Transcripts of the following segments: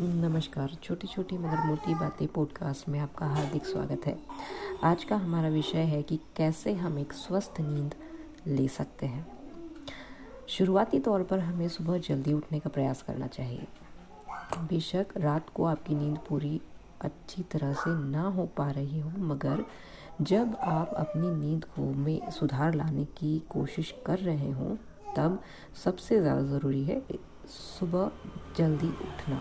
नमस्कार। छोटी छोटी मगर मोटी बातें पॉडकास्ट में आपका हार्दिक स्वागत है। आज का हमारा विषय है कि कैसे हम एक स्वस्थ नींद ले सकते हैं। शुरुआती तौर पर हमें सुबह जल्दी उठने का प्रयास करना चाहिए। बेशक रात को आपकी नींद पूरी अच्छी तरह से ना हो पा रही हो, मगर जब आप अपनी नींद को में सुधार लाने की कोशिश कर रहे हों, तब सबसे ज़्यादा ज़रूरी है सुबह जल्दी उठना।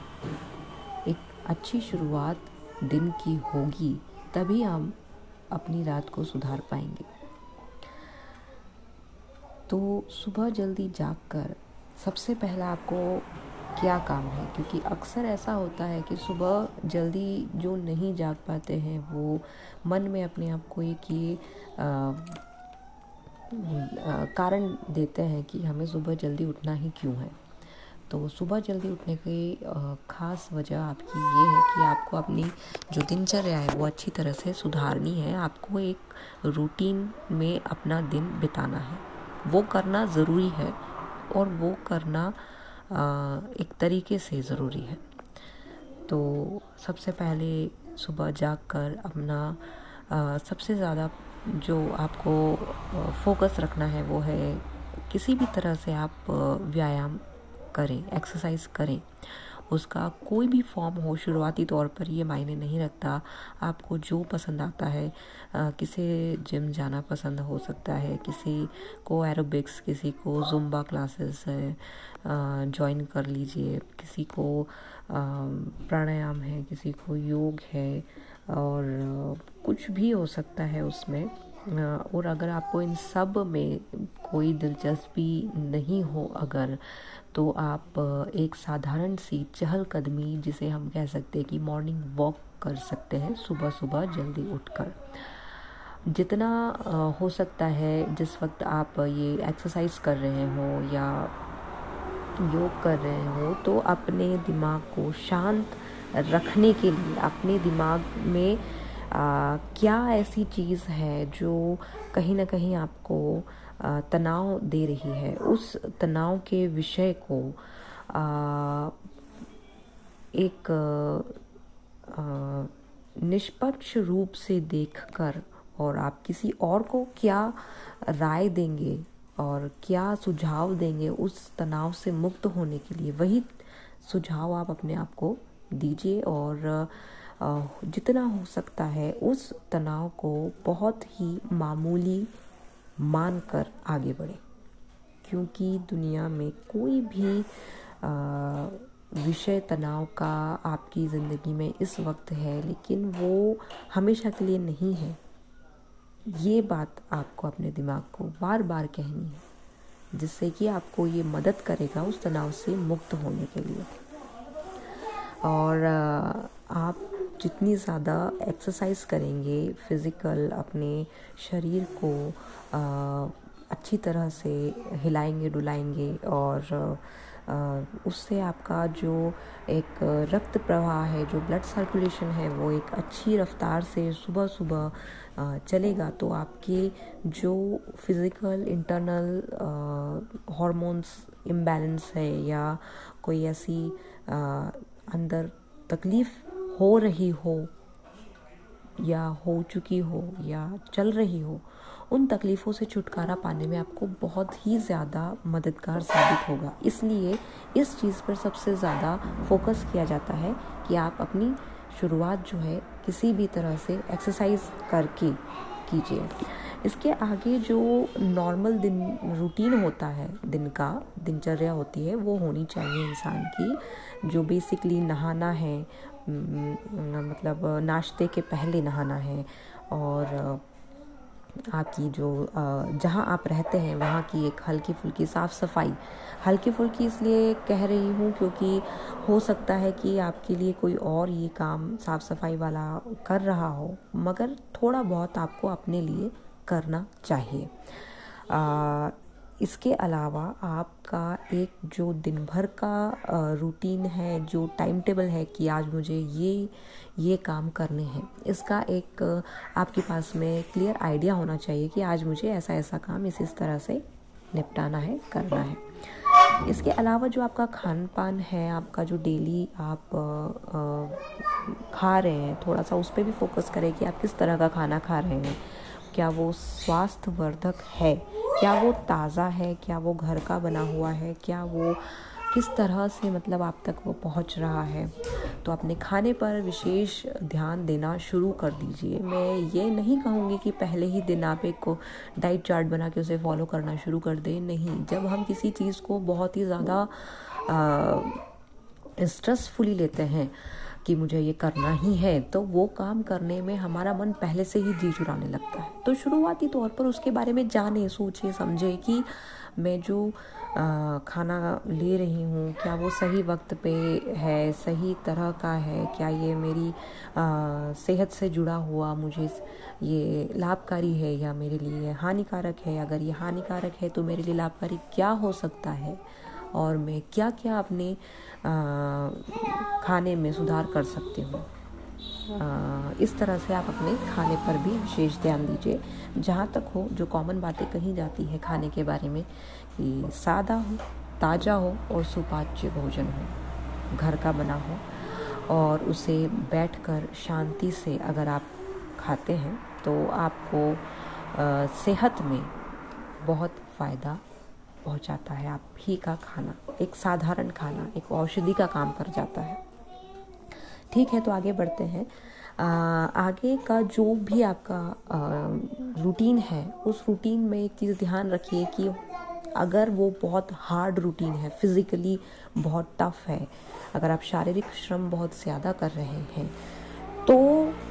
एक अच्छी शुरुआत दिन की होगी, तभी हम अपनी रात को सुधार पाएँगे। तो सुबह जल्दी जाग कर सबसे पहला आपको क्या काम है? क्योंकि अक्सर ऐसा होता है कि सुबह जल्दी जो नहीं जाग पाते हैं, वो मन में अपने आप को एक ये कारण देते हैं कि हमें सुबह जल्दी उठना ही क्यों है। तो सुबह जल्दी उठने की ख़ास वजह आपकी ये है कि आपको अपनी जो दिनचर्या है वो अच्छी तरह से सुधारनी है। आपको एक रूटीन में अपना दिन बिताना है। वो करना ज़रूरी है और वो करना एक तरीके से ज़रूरी है। तो सबसे पहले सुबह जाग कर अपना सबसे ज़्यादा जो आपको फोकस रखना है वो है किसी भी तरह से आप व्यायाम करें एक्सरसाइज करें। उसका कोई भी फॉर्म हो, शुरुआती तौर पर ये मायने नहीं रखता। आपको जो पसंद आता है किसे जिम जाना पसंद हो सकता है, किसी को एरोबिक्स किसी को जुम्बा क्लासेस ज्वाइन कर लीजिए। किसी को प्राणायाम है, किसी को योग है, और कुछ भी हो सकता है उसमें। और अगर आपको इन सब में कोई दिलचस्पी नहीं हो अगर तो आप एक साधारण सी चहलकदमी जिसे हम कह सकते हैं कि मॉर्निंग वॉक कर सकते हैं सुबह सुबह जल्दी उठकर। जितना हो सकता है जिस वक्त आप ये एक्सरसाइज कर रहे हो या योग कर रहे हो तो अपने दिमाग को शांत रखने के लिए अपने दिमाग में आ, क्या ऐसी चीज़ है जो कहीं ना कहीं आपको तनाव दे रही है। उस तनाव के विषय को एक निष्पक्ष रूप से देखकर और आप किसी और को क्या राय देंगे और क्या सुझाव देंगे, उस तनाव से मुक्त होने के लिए वही सुझाव आप अपने आप को दीजिए और जितना हो सकता है उस तनाव को बहुत ही मामूली मानकर आगे बढ़े। क्योंकि दुनिया में कोई भी विषय तनाव का आपकी ज़िंदगी में इस वक्त है, लेकिन वो हमेशा के लिए नहीं है। ये बात आपको अपने दिमाग को बार बार कहनी है, जिससे कि आपको ये मदद करेगा उस तनाव से मुक्त होने के लिए। और आप जितनी ज़्यादा एक्सरसाइज करेंगे फ़िज़िकल अपने शरीर को आ, अच्छी तरह से हिलाएँगे डुलाएँगे और उससे आपका जो एक रक्त प्रवाह है जो ब्लड सर्कुलेशन है वो एक अच्छी रफ्तार से सुबह सुबह चलेगा। तो आपके जो फ़िज़िकल इंटरनल हॉर्मोन्स इम्बैलेंस है या कोई ऐसी अंदर तकलीफ़ हो रही हो, या हो चुकी हो, या चल रही हो, उन तकलीफ़ों से छुटकारा पाने में आपको बहुत ही ज़्यादा मददगार साबित होगा। इसलिए इस चीज़ पर सबसे ज़्यादा फोकस किया जाता है कि आप अपनी शुरुआत जो है किसी भी तरह से एक्सरसाइज करके कीजिए। इसके आगे जो नॉर्मल दिन, रूटीन होता है, दिन का, दिनचर्या होती है, वो होनी चाहिए इंसान की। जो बेसिकली नहाना है मतलब नाश्ते के पहले नहाना है और आपकी जो जहाँ आप रहते हैं, वहाँ की एक हल्की फुल्की साफ़ सफ़ाई हल्की फुल्की इसलिए कह रही हूँ क्योंकि हो सकता है कि आपके लिए कोई और ये काम साफ़ सफ़ाई वाला कर रहा हो, मगर थोड़ा बहुत आपको अपने लिए करना चाहिए। इसके अलावा आपका एक जो दिन भर का रूटीन है जो टाइम टेबल है कि आज मुझे ये ये काम करने हैं इसका एक आपके पास में क्लियर आइडिया होना चाहिए कि आज मुझे ऐसा ऐसा काम इस इस तरह से निपटाना है करना है। इसके अलावा जो आपका खान पान है आपका जो डेली आप आ, आ, खा रहे हैं थोड़ा सा उस पर भी फोकस करें कि आप किस तरह का खाना खा रहे हैं। क्या वो स्वास्थ्यवर्धक है? क्या वो ताज़ा है? क्या वो घर का बना हुआ है? क्या वो किस तरह से मतलब आप तक वो पहुँच रहा है? तो अपने खाने पर विशेष ध्यान देना शुरू कर दीजिए। मैं ये नहीं कहूँगी कि पहले ही दिन आप एक को डाइट चार्ट बना के उसे फॉलो करना शुरू कर दें। नहीं, जब हम किसी चीज़ को बहुत ही ज़्यादा स्ट्रेसफुली लेते हैं कि मुझे ये करना ही है तो वो काम करने में हमारा मन पहले से ही जी चुराने लगता है। तो शुरुआती तौर पर उसके बारे में जाने सोचे समझे कि मैं जो आ, खाना ले रही हूँ क्या वो सही वक्त पे है सही तरह का है क्या ये मेरी आ, सेहत से जुड़ा हुआ मुझे ये लाभकारी है या मेरे लिए हानिकारक है? अगर ये हानिकारक है तो मेरे लिए लाभकारी क्या हो सकता है? और मैं क्या क्या अपने खाने में सुधार कर सकती हूँ। इस तरह से आप अपने खाने पर भी विशेष ध्यान दीजिए। जहाँ तक हो, जो कॉमन बातें कही जाती है खाने के बारे में, कि सादा हो, ताज़ा हो और सुपाच्य भोजन हो, घर का बना हो। और उसे बैठकर शांति से अगर आप खाते हैं तो आपको सेहत में बहुत फ़ायदा पहुंचाता है। आप ही का खाना एक साधारण खाना एक औषधि का काम कर जाता है। ठीक है तो आगे बढ़ते हैं। आ, आगे का जो भी आपका रूटीन है उस रूटीन में एक चीज़ ध्यान रखिए कि अगर वो बहुत हार्ड रूटीन है फिज़िकली बहुत टफ है अगर आप शारीरिक श्रम बहुत ज़्यादा कर रहे हैं तो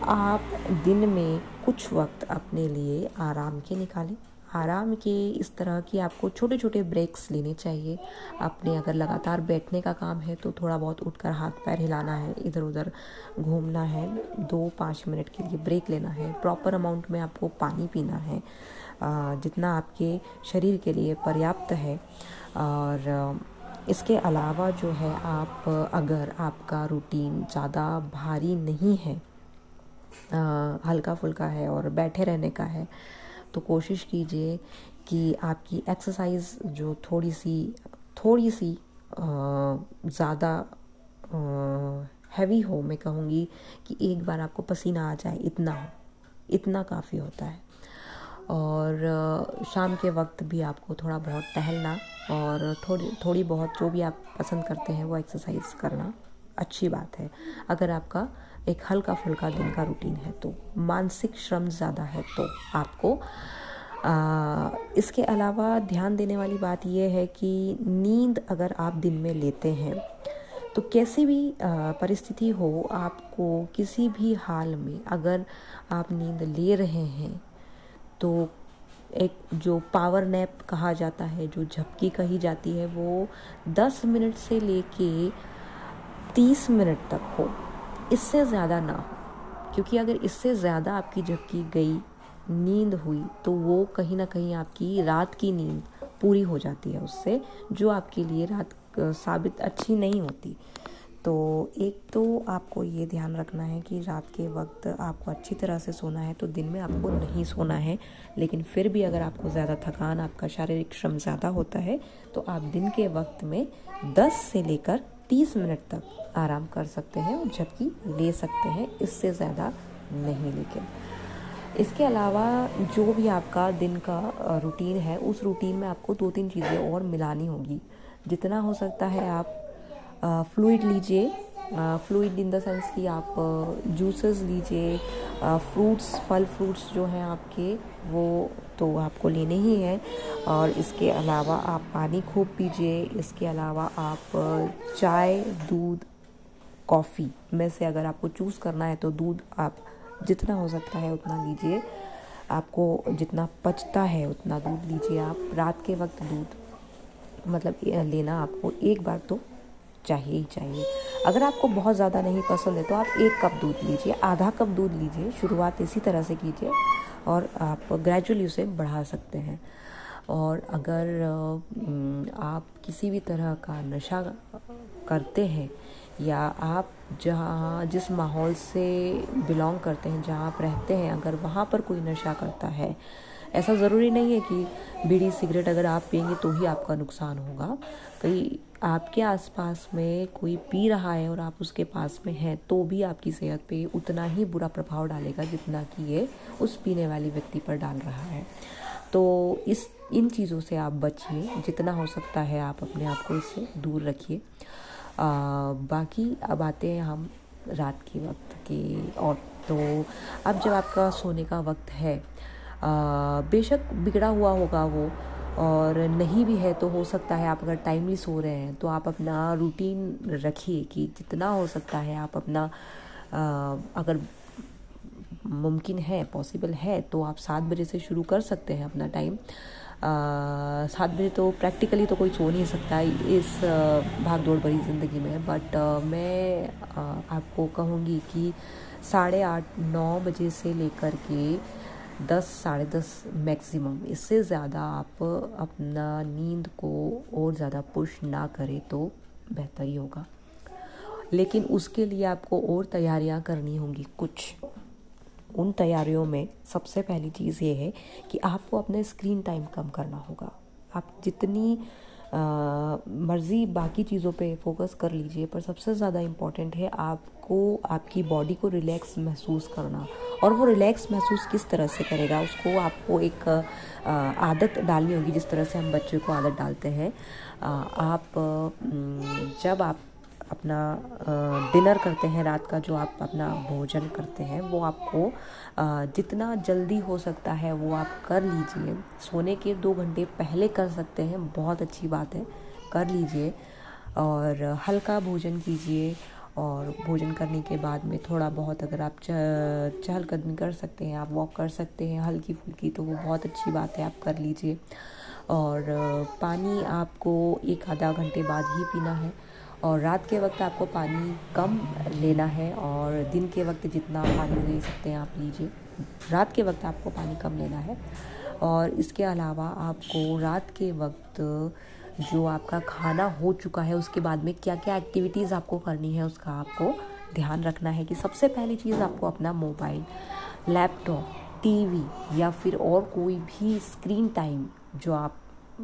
आप दिन में कुछ वक्त अपने लिए आराम के निकालें। आराम के इस तरह की आपको छोटे छोटे ब्रेक्स लेने चाहिए। अपने अगर लगातार बैठने का काम है तो थोड़ा बहुत उठकर हाथ पैर हिलाना है इधर उधर घूमना है, दो पाँच मिनट के लिए ब्रेक लेना है प्रॉपर अमाउंट में आपको पानी पीना है जितना आपके शरीर के लिए पर्याप्त है। और इसके अलावा जो है, आप अगर आपका रूटीन ज़्यादा भारी नहीं है हल्का फुल्का है और बैठे रहने का है तो कोशिश कीजिए कि आपकी एक्सरसाइज जो थोड़ी सी थोड़ी सी ज़्यादा हैवी हो, मैं कहूँगी कि एक बार आपको पसीना आ जाए, इतना हो, इतना काफ़ी होता है। और शाम के वक्त भी आपको थोड़ा बहुत टहलना और थोड़ी थोड़ी बहुत जो भी आप पसंद करते हैं वो एक्सरसाइज करना। अच्छी बात है। अगर आपका एक हल्का फुल्का दिन का रूटीन है तो मानसिक श्रम ज़्यादा है तो आपको आ, इसके अलावा ध्यान देने वाली बात यह है कि नींद अगर आप दिन में लेते हैं तो कैसी भी परिस्थिति हो आपको किसी भी हाल में अगर आप नींद ले रहे हैं तो एक जो पावर नैप कहा जाता है जो झपकी कही जाती है वो 10 मिनट से लेके 30 मिनट तक हो, इससे ज़्यादा ना हो। क्योंकि अगर इससे ज़्यादा आपकी झपकी गई नींद हुई तो वो कहीं ना कहीं आपकी रात की नींद पूरी हो जाती है उससे, जो आपके लिए रात साबित अच्छी नहीं होती। तो एक तो आपको ये ध्यान रखना है कि रात के वक्त आपको अच्छी तरह से सोना है तो दिन में आपको नहीं सोना है। लेकिन फिर भी अगर आपको ज़्यादा थकान, आपका शारीरिक श्रम ज़्यादा होता है तो आप दिन के वक्त में 10 से लेकर 30 मिनट तक आराम कर सकते हैं और ले सकते हैं, इससे ज़्यादा नहीं लेकिन। इसके अलावा जो भी आपका दिन का रूटीन है, उस रूटीन में आपको दो तीन चीज़ें और मिलानी होगी। जितना हो सकता है आप फ्लूड लीजिए फ्लूइड इन द सेंस कि आप जूसेस लीजिए फ्रूट्स फल फ्रूट्स जो हैं आपके, वो तो आपको लेने ही हैं। और इसके अलावा आप पानी खूब पीजिए। इसके अलावा आप चाय, दूध कॉफ़ी में से अगर आपको चूज़ करना है तो दूध आप जितना हो सकता है उतना लीजिए। आपको जितना पचता है उतना दूध लीजिए आप। रात के वक्त दूध मतलब लेना आपको एक बार तो चाहिए ही चाहिए। अगर आपको बहुत ज़्यादा नहीं पसंद है तो आप एक कप दूध लीजिए, आधा कप दूध लीजिए, शुरुआत इसी तरह से कीजिए और आप ग्रेजुअली उसे बढ़ा सकते हैं। और अगर आप किसी भी तरह का नशा करते हैं या आप जहाँ, जिस माहौल से बिलोंग करते हैं, जहाँ आप रहते हैं, अगर वहाँ पर कोई नशा करता है ऐसा ज़रूरी नहीं है कि बीड़ी सिगरेट अगर आप पियेंगे तो ही आपका नुकसान होगा। कई आपके आसपास में कोई पी रहा है और आप उसके पास में हैं तो भी आपकी सेहत पे उतना ही बुरा प्रभाव डालेगा जितना कि ये उस पीने वाले व्यक्ति पर डाल रहा है। तो इस, इन चीज़ों से आप बचिए, जितना हो सकता है आप अपने आप को इससे दूर रखिए। बाकी अब आते हैं हम रात के वक्त के, और तो अब जब आपका सोने का वक्त है बेशक बिगड़ा हुआ होगा वो और नहीं भी है तो हो सकता है आप अगर टाइमली सो रहे हैं तो आप अपना रूटीन रखिए कि जितना हो सकता है आप अपना आ, अगर मुमकिन है पॉसिबल है तो आप सात बजे से शुरू कर सकते हैं अपना टाइम सात बजे तो प्रैक्टिकली तो कोई सो नहीं सकता इस भाग दौड़ भरी ज़िंदगी में बट मैं आ, आपको कहूँगी कि साढ़े आठ नौ बजे से लेकर के दस, साढ़े दस मैक्सिमम इससे ज़्यादा आप अपना नींद को और ज़्यादा पुश ना करें तो बेहतर ही होगा। लेकिन उसके लिए आपको और तैयारियाँ करनी होंगी कुछ। उन तैयारियों में सबसे पहली चीज़ ये है कि आपको अपने स्क्रीन टाइम कम करना होगा। आप जितनी मर्ज़ी बाकी चीज़ों पे फोकस कर लीजिए, पर सबसे ज़्यादा इंपॉर्टेंट है आपको, आपकी बॉडी को रिलैक्स महसूस करना। और वो रिलैक्स महसूस किस तरह से करेगा, उसको आपको एक आदत डालनी होगी, जिस तरह से हम बच्चे को आदत डालते हैं। आप जब आप अपना डिनर करते हैं रात का जो आप अपना भोजन करते हैं, वो आपको जितना जल्दी हो सकता है वो आप कर लीजिए। सोने के दो घंटे पहले कर सकते हैं, बहुत अच्छी बात है, कर लीजिए। और हल्का भोजन कीजिए और भोजन करने के बाद में थोड़ा बहुत अगर आप चहलकदमी कर सकते हैं, आप वॉक कर सकते हैं हल्की फुल्की तो वो बहुत अच्छी बात है, आप कर लीजिए। और पानी आपको एक आधा घंटे बाद ही पीना है। और रात के वक्त आपको पानी कम लेना है और दिन के वक्त जितना पानी ले सकते हैं आप लीजिए। रात के वक्त आपको पानी कम लेना है। और इसके अलावा आपको रात के वक्त जो आपका खाना हो चुका है, उसके बाद में क्या क्या एक्टिविटीज़ आपको करनी है, उसका आपको ध्यान रखना है कि सबसे पहली चीज़ आपको अपना मोबाइल लैपटॉप टीवी या फिर और कोई भी स्क्रीन टाइम जो आप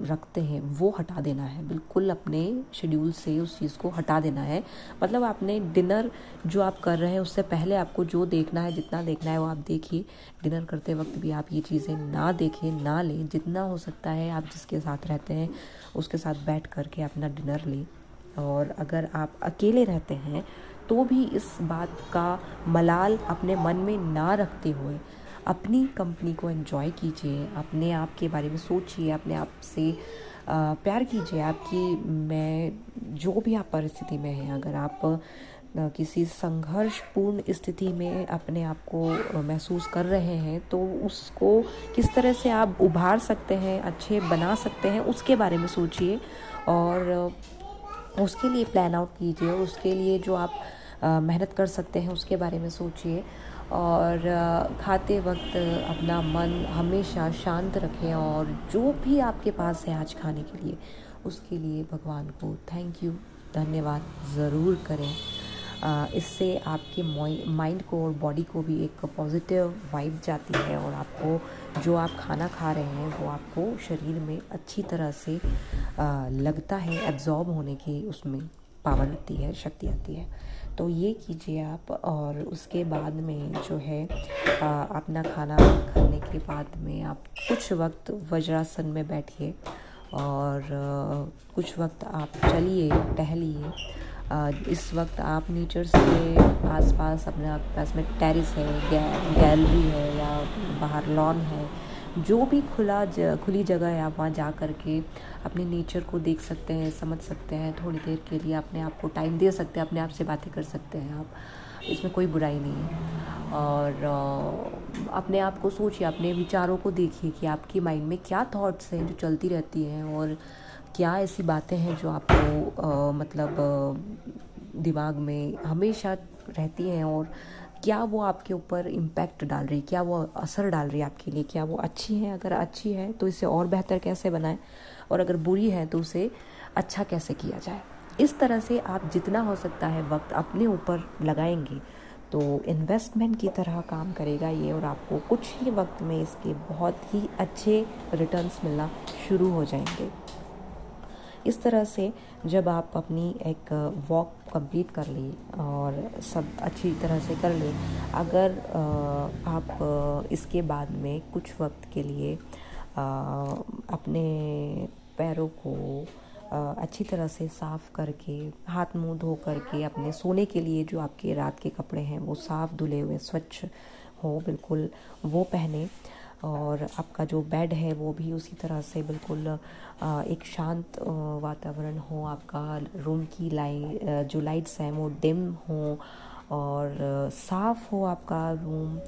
रखते हैं, वो हटा देना है। बिल्कुल अपने शेड्यूल से उस चीज़ को हटा देना है। मतलब आपने डिनर जो आप कर रहे हैं, उससे पहले आपको जो देखना है, जितना देखना है वो आप देखिए। डिनर करते वक्त भी आप ये चीज़ें ना देखें, ना लें। जितना हो सकता है आप जिसके साथ रहते हैं, उसके साथ बैठ करके अपना डिनर लें। और अगर आप अकेले रहते हैं तो भी इस बात का मलाल अपने मन में ना रखते हुए अपनी कंपनी को एंजॉय कीजिए, अपने आप के बारे में सोचिए, अपने आप से प्यार कीजिए। आपकी, मैं, जो भी आप परिस्थिति में हैं, अगर आप किसी संघर्षपूर्ण स्थिति में अपने आप को महसूस कर रहे हैं तो उसको किस तरह से आप उभार सकते हैं, अच्छे बना सकते हैं, उसके बारे में सोचिए। और उसके लिए प्लान आउट कीजिए, उसके लिए जो आप मेहनत कर सकते हैं, उसके बारे में सोचिए। और खाते वक्त अपना मन हमेशा शांत रखें और जो भी आपके पास है आज खाने के लिए, उसके लिए भगवान को थैंक यू धन्यवाद ज़रूर करें। इससे आपके माइंड को और बॉडी को भी एक पॉजिटिव वाइब जाती है और आपको जो आप खाना खा रहे हैं, वो आपको शरीर में अच्छी तरह से लगता है एब्जॉर्ब होने की उसमें पावर आती है, शक्ति आती है। तो ये कीजिए आप और उसके बाद में जो है आ, अपना खाना खाने के बाद में आप कुछ वक्त वज्रासन में बैठिए और आ, कुछ वक्त आप चलिए टहलिए। इस वक्त आप नेचर से आसपास अपने पास में टेरिस है गैलरी है या बाहर लॉन है जो भी खुला ज, खुली जगह है आप वहाँ जा कर के अपने नेचर को देख सकते हैं समझ सकते हैं। थोड़ी देर के लिए अपने आप को टाइम दे सकते हैं अपने आप से बातें कर सकते हैं आप। इसमें कोई बुराई नहीं है। और अपने आप को सोचिए अपने विचारों को देखिए कि आपकी माइंड में क्या थॉट्स हैं जो चलती रहती हैं और क्या ऐसी बातें हैं जो आपको आ, मतलब आ, दिमाग में हमेशा रहती हैं और क्या वो आपके ऊपर इम्पैक्ट डाल रही है? क्या वो असर डाल रही है आपके लिए? क्या वो अच्छी है? अगर अच्छी है तो इसे और बेहतर कैसे बनाएँ? और अगर बुरी है तो उसे अच्छा कैसे किया जाए? इस तरह से आप जितना हो सकता है वक्त अपने ऊपर लगाएँगे तो इन्वेस्टमेंट की तरह काम करेगा ये और आपको कुछ ही वक्त में इसके बहुत ही अच्छे रिटर्न्स मिलना शुरू हो जाएँगे। इस तरह से जब आप अपनी एक वॉक कंप्लीट कर ली और सब अच्छी तरह से कर ले, अगर आप इसके बाद में कुछ वक्त के लिए अपने पैरों को अच्छी तरह से साफ़ करके, हाथ मुँह धो करके, अपने सोने के लिए जो आपके रात के कपड़े हैं वो साफ़ धुले हुए, स्वच्छ हो बिल्कुल वो पहने और आपका जो बेड है, वो भी उसी तरह से बिल्कुल एक शांत वातावरण हो। आपका रूम की लाई जो लाइट्स हैं, वो डिम हो और साफ़ हो आपका रूम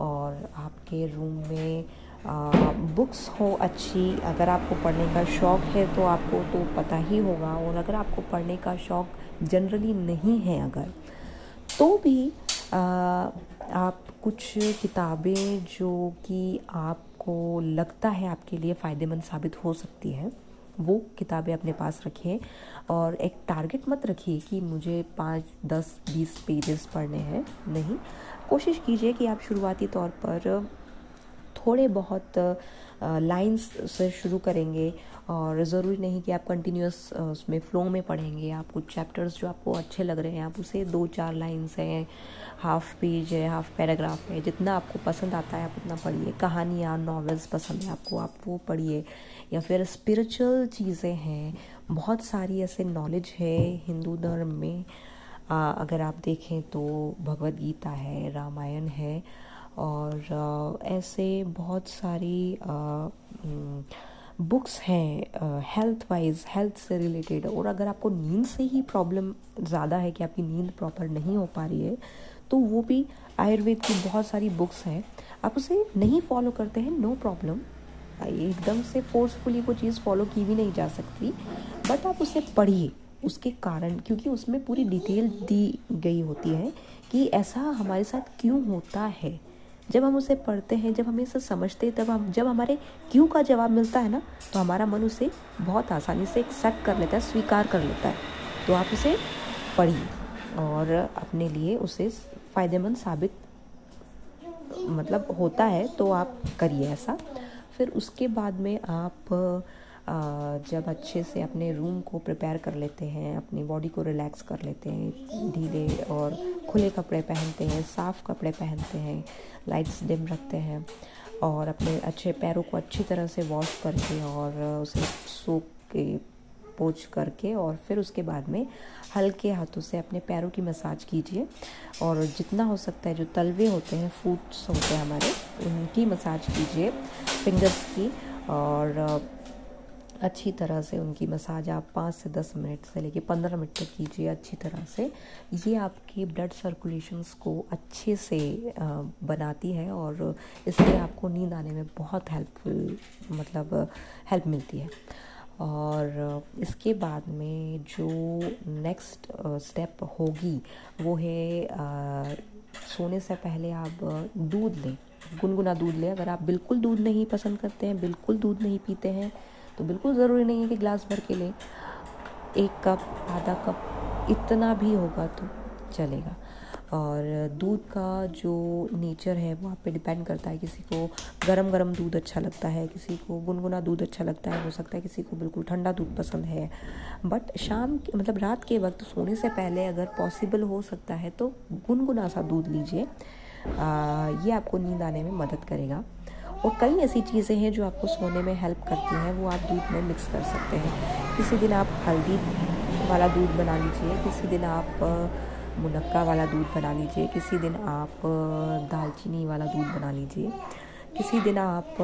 और आपके रूम में बुक्स हो अच्छी। अगर आपको पढ़ने का शौक़ है तो आपको तो पता ही होगा। और अगर आपको पढ़ने का शौक़ जनरली नहीं है अगर तो भी आप कुछ किताबें जो कि आपको लगता है आपके लिए फ़ायदेमंद साबित हो सकती है, वो किताबें अपने पास रखिए और एक टारगेट मत रखिए कि मुझे पाँच, दस, बीस पेजेस पढ़ने हैं। नहीं। कोशिश कीजिए कि आप शुरुआती तौर पर थोड़े बहुत लाइंस से शुरू करेंगे और ज़रूरी नहीं कि आप कंटिन्यूस उसमें फ़्लो में पढ़ेंगे। आप कुछ चैप्टर्स जो आपको अच्छे लग रहे हैं आप उसे दो चार लाइन्स हैं हाफ़ पेज है हाफ़ पैराग्राफ है जितना आपको पसंद आता है आप उतना पढ़िए। कहानियाँ नॉवेल्स पसंद है आपको आप वो पढ़िए। या फिर स्पिरिचुअल चीज़ें हैं बहुत सारी ऐसे नॉलेज है हिंदू धर्म में। आ, अगर आप देखें तो भगवत गीता है रामायण है और आ, ऐसे बहुत सारी बुक्स हैं हेल्थ वाइज हेल्थ से रिलेटेड और अगर आपको नींद से ही प्रॉब्लम ज़्यादा है कि आपकी नींद प्रॉपर नहीं हो पा रही है तो वो भी आयुर्वेद की बहुत सारी बुक्स हैं। आप उसे नहीं फॉलो करते हैं नो प्रॉब्लम एकदम से फोर्सफुली वो चीज़ फॉलो की भी नहीं जा सकती बट आप उसे पढ़िए, उसके कारण, क्योंकि उसमें पूरी डिटेल दी गई होती है कि ऐसा हमारे साथ क्यों होता है। जब हम उसे पढ़ते हैं, जब हमें इसे समझते हैं, तब हम, जब हमारे क्यों का जवाब मिलता है ना तो हमारा मन उसे बहुत आसानी से एक्सेप्ट कर लेता है, स्वीकार कर लेता है। तो आप उसे पढ़िए और अपने लिए उसे फ़ायदेमंद साबित मतलब होता है तो आप करिए ऐसा। फिर उसके बाद में आप जब अच्छे से अपने रूम को प्रिपेयर कर लेते हैं, अपनी बॉडी को रिलैक्स कर लेते हैं, ढीले और खुले कपड़े पहनते हैं, साफ़ कपड़े पहनते हैं, लाइट्स डिम रखते हैं और अपने अच्छे पैरों को अच्छी तरह से वॉश करके और उसे सूख के, पोछ करके और फिर उसके बाद में हल्के हाथों से अपने पैरों की मसाज कीजिए और जितना हो सकता है, जो तलवे होते हैं, फूट्स होते हैं हमारे, उनकी मसाज कीजिए, फिंगर्स की और अच्छी तरह से उनकी मसाज आप पाँच से दस मिनट से लेके पंद्रह मिनट तक कीजिए अच्छी तरह से। ये आपकी ब्लड सर्कुलेशंस को अच्छे से बनाती है और इससे आपको नींद आने में बहुत हेल्पफुल मतलब हेल्प मिलती है। और इसके बाद में जो नेक्स्ट स्टेप होगी, वो है सोने से पहले आप दूध लें। गुनगुना दूध लें। अगर आप बिल्कुल दूध नहीं पसंद करते हैं, बिल्कुल दूध नहीं पीते हैं तो बिल्कुल ज़रूरी नहीं है कि ग्लास भर के लें। एक कप, आधा कप, इतना भी होगा तो चलेगा। और दूध का जो नेचर है, वो आप पे डिपेंड करता है। किसी को गरम गरम दूध अच्छा लगता है, किसी को गुनगुना दूध अच्छा लगता है, हो सकता है किसी को बिल्कुल ठंडा दूध पसंद है। बट शाम मतलब रात के वक्त सोने से पहले अगर पॉसिबल हो सकता है तो गुनगुना सा दूध लीजिए। ये आपको नींद आने में मदद करेगा। और कई ऐसी चीज़ें हैं जो आपको सोने में हेल्प करती हैं, वो आप दूध में मिक्स कर सकते हैं। किसी दिन आप हल्दी वाला दूध बना लीजिए, किसी दिन आप मुनक्का वाला दूध बना लीजिए, किसी दिन आप दालचीनी वाला दूध बना लीजिए। किसी दिन आप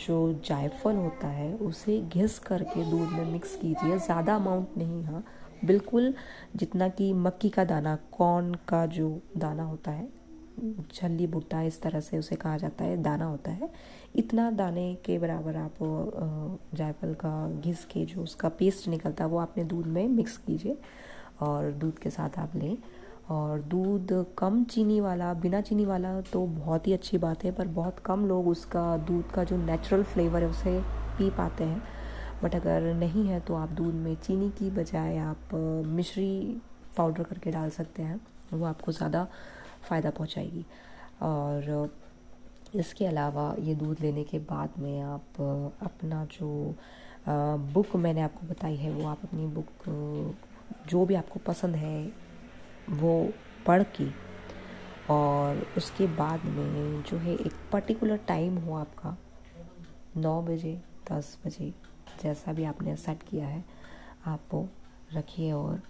जो जायफल होता है, उसे घिस करके दूध में मिक्स कीजिए। ज़्यादा अमाउंट नहीं हाँ। बिल्कुल जितना कि मक्की का दाना कॉर्न का जो दाना होता है छल्ली भुट्टा इस तरह से उसे कहा जाता है, दाना होता है। इतना दाने के बराबर आप जायफल का घिस के जो उसका पेस्ट निकलता है, वो आपने दूध में मिक्स कीजिए और दूध के साथ आप लें। और दूध कम चीनी वाला, बिना चीनी वाला तो बहुत ही अच्छी बात है, पर बहुत कम लोग उसका, दूध का जो नेचुरल फ्लेवर है, उसे पी पाते हैं। बट अगर नहीं है तो आप दूध में चीनी की बजाय आप मिश्री पाउडर करके डाल सकते हैं। वो आपको ज़्यादा फ़ायदा पहुंचाएगी। और इसके अलावा ये दूध लेने के बाद में आप, अपना जो बुक मैंने आपको बताई है, वो आप अपनी बुक जो भी आपको पसंद है, वो पढ़ के और उसके बाद में जो है एक पर्टिकुलर टाइम हो आपका, नौ बजे, दस बजे, जैसा भी आपने सेट किया है, आप वो रखिए और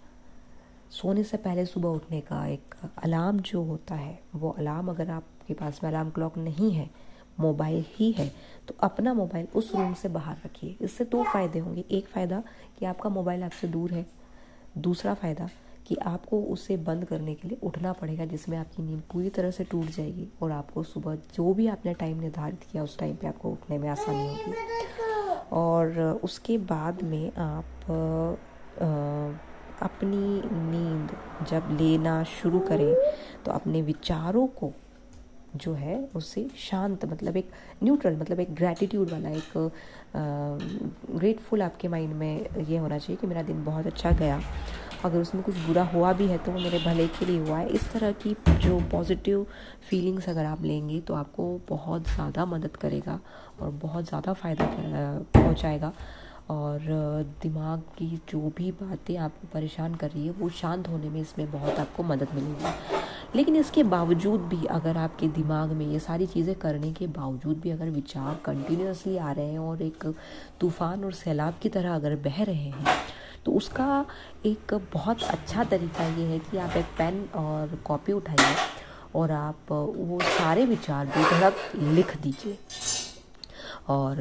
सोने से पहले सुबह उठने का एक अलार्म जो होता है, वो अलार्म अगर आपके पास में अलार्म क्लॉक नहीं है, मोबाइल ही है तो अपना मोबाइल उस रूम से बाहर रखिए। इससे दो फ़ायदे होंगे। एक फ़ायदा कि आपका मोबाइल आपसे दूर है। दूसरा फ़ायदा कि आपको उसे बंद करने के लिए उठना पड़ेगा, जिसमें आपकी नींद पूरी तरह से टूट जाएगी और आपको सुबह जो भी आपने टाइम निर्धारित किया, उस टाइम पे आपको उठने में आसानी होगी। और उसके बाद में आप अपनी नींद जब लेना शुरू करें तो अपने विचारों को जो है उसे शांत मतलब एक न्यूट्रल मतलब एक ग्रैटिट्यूड वाला, एक ग्रेटफुल आपके माइंड में ये होना चाहिए कि मेरा दिन बहुत अच्छा गया। अगर उसमें कुछ बुरा हुआ भी है तो वो मेरे भले के लिए हुआ है। इस तरह की जो पॉजिटिव फीलिंग्स अगर आप लेंगे तो आपको बहुत ज़्यादा मदद करेगा और बहुत ज़्यादा फ़ायदा पहुँचाएगा। और दिमाग की जो भी बातें आपको परेशान कर रही है, वो शांत होने में इसमें बहुत आपको मदद मिलेगी। लेकिन इसके बावजूद भी अगर आपके दिमाग में ये सारी चीज़ें करने के बावजूद भी अगर विचार कंटिन्यूसली आ रहे हैं और एक तूफ़ान और सैलाब की तरह अगर बह रहे हैं तो उसका एक बहुत अच्छा तरीका ये है कि आप एक पेन और कॉपी उठाइए और आप वो सारे विचार बेधड़क लिख दीजिए। और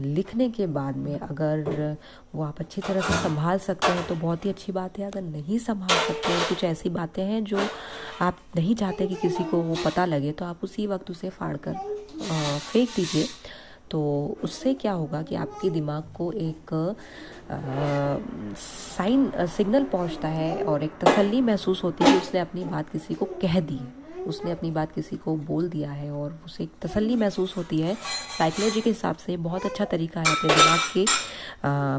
लिखने के बाद में अगर वो आप अच्छी तरह से संभाल सकते हैं तो बहुत ही अच्छी बात है। अगर नहीं संभाल सकते हैं, कुछ ऐसी बातें हैं जो आप नहीं चाहते कि किसी को वो पता लगे तो आप उसी वक्त उसे फाड़ कर फेंक दीजिए। तो उससे क्या होगा कि आपके दिमाग को एक साइन सिग्नल पहुँचता है और एक तसल्ली महसूस होती है कि उसने अपनी बात किसी को कह दी उसने अपनी बात किसी को बोल दिया है और उसे एक तसल्ली महसूस होती है। साइकोलॉजी के हिसाब से बहुत अच्छा तरीका है अपने दिमाग के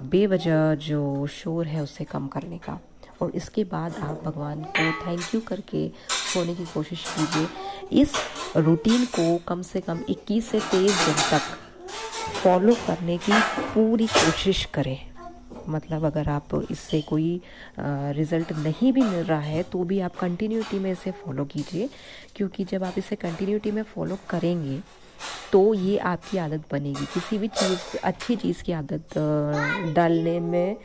बेवजह जो शोर है उसे कम करने का। और इसके बाद आप भगवान को थैंक यू करके सोने की कोशिश कीजिए। इस रूटीन को कम से कम 21 से 23 दिन तक फॉलो करने की पूरी कोशिश करें। मतलब अगर आप इससे कोई रिज़ल्ट नहीं भी मिल रहा है तो भी आप कंटिन्यूटी में इसे फॉलो कीजिए। क्योंकि जब आप इसे कंटिन्यूटी में फॉलो करेंगे तो ये आपकी आदत बनेगी। किसी भी चीज़, अच्छी चीज़ की आदत डालने में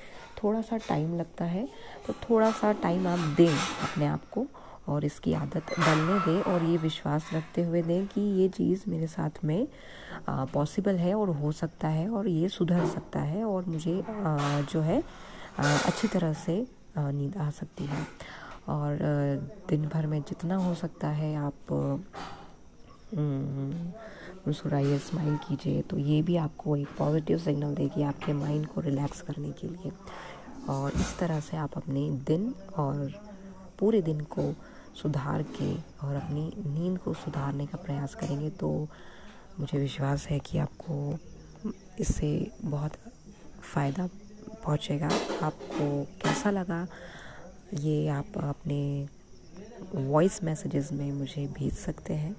थोड़ा सा टाइम लगता है। तो थोड़ा सा टाइम आप दें अपने आप को। और इसकी आदत डालने दें और ये विश्वास रखते हुए दें कि ये चीज़ मेरे साथ में पॉसिबल है और हो सकता है और ये सुधर सकता है और मुझे आ, जो है आ, अच्छी तरह से नींद आ सकती है। और दिन भर में जितना हो सकता है आप मुस्कुराइए स्माइल कीजिए तो ये भी आपको एक पॉजिटिव सिग्नल देगी आपके माइंड को रिलैक्स करने के लिए। और इस तरह से आप अपने दिन और पूरे दिन को सुधार के और अपनी नींद को सुधारने का प्रयास करेंगे तो मुझे विश्वास है कि आपको इससे बहुत फ़ायदा पहुँचेगा। आपको कैसा लगा ये आप अपने वॉइस मैसेजेस में मुझे भेज सकते हैं।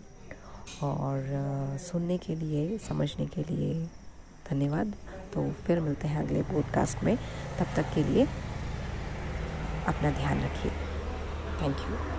और सुनने के लिए, समझने के लिए धन्यवाद। तो फिर मिलते हैं अगले पॉडकास्ट में। तब तक के लिए अपना ध्यान रखिए। Thank you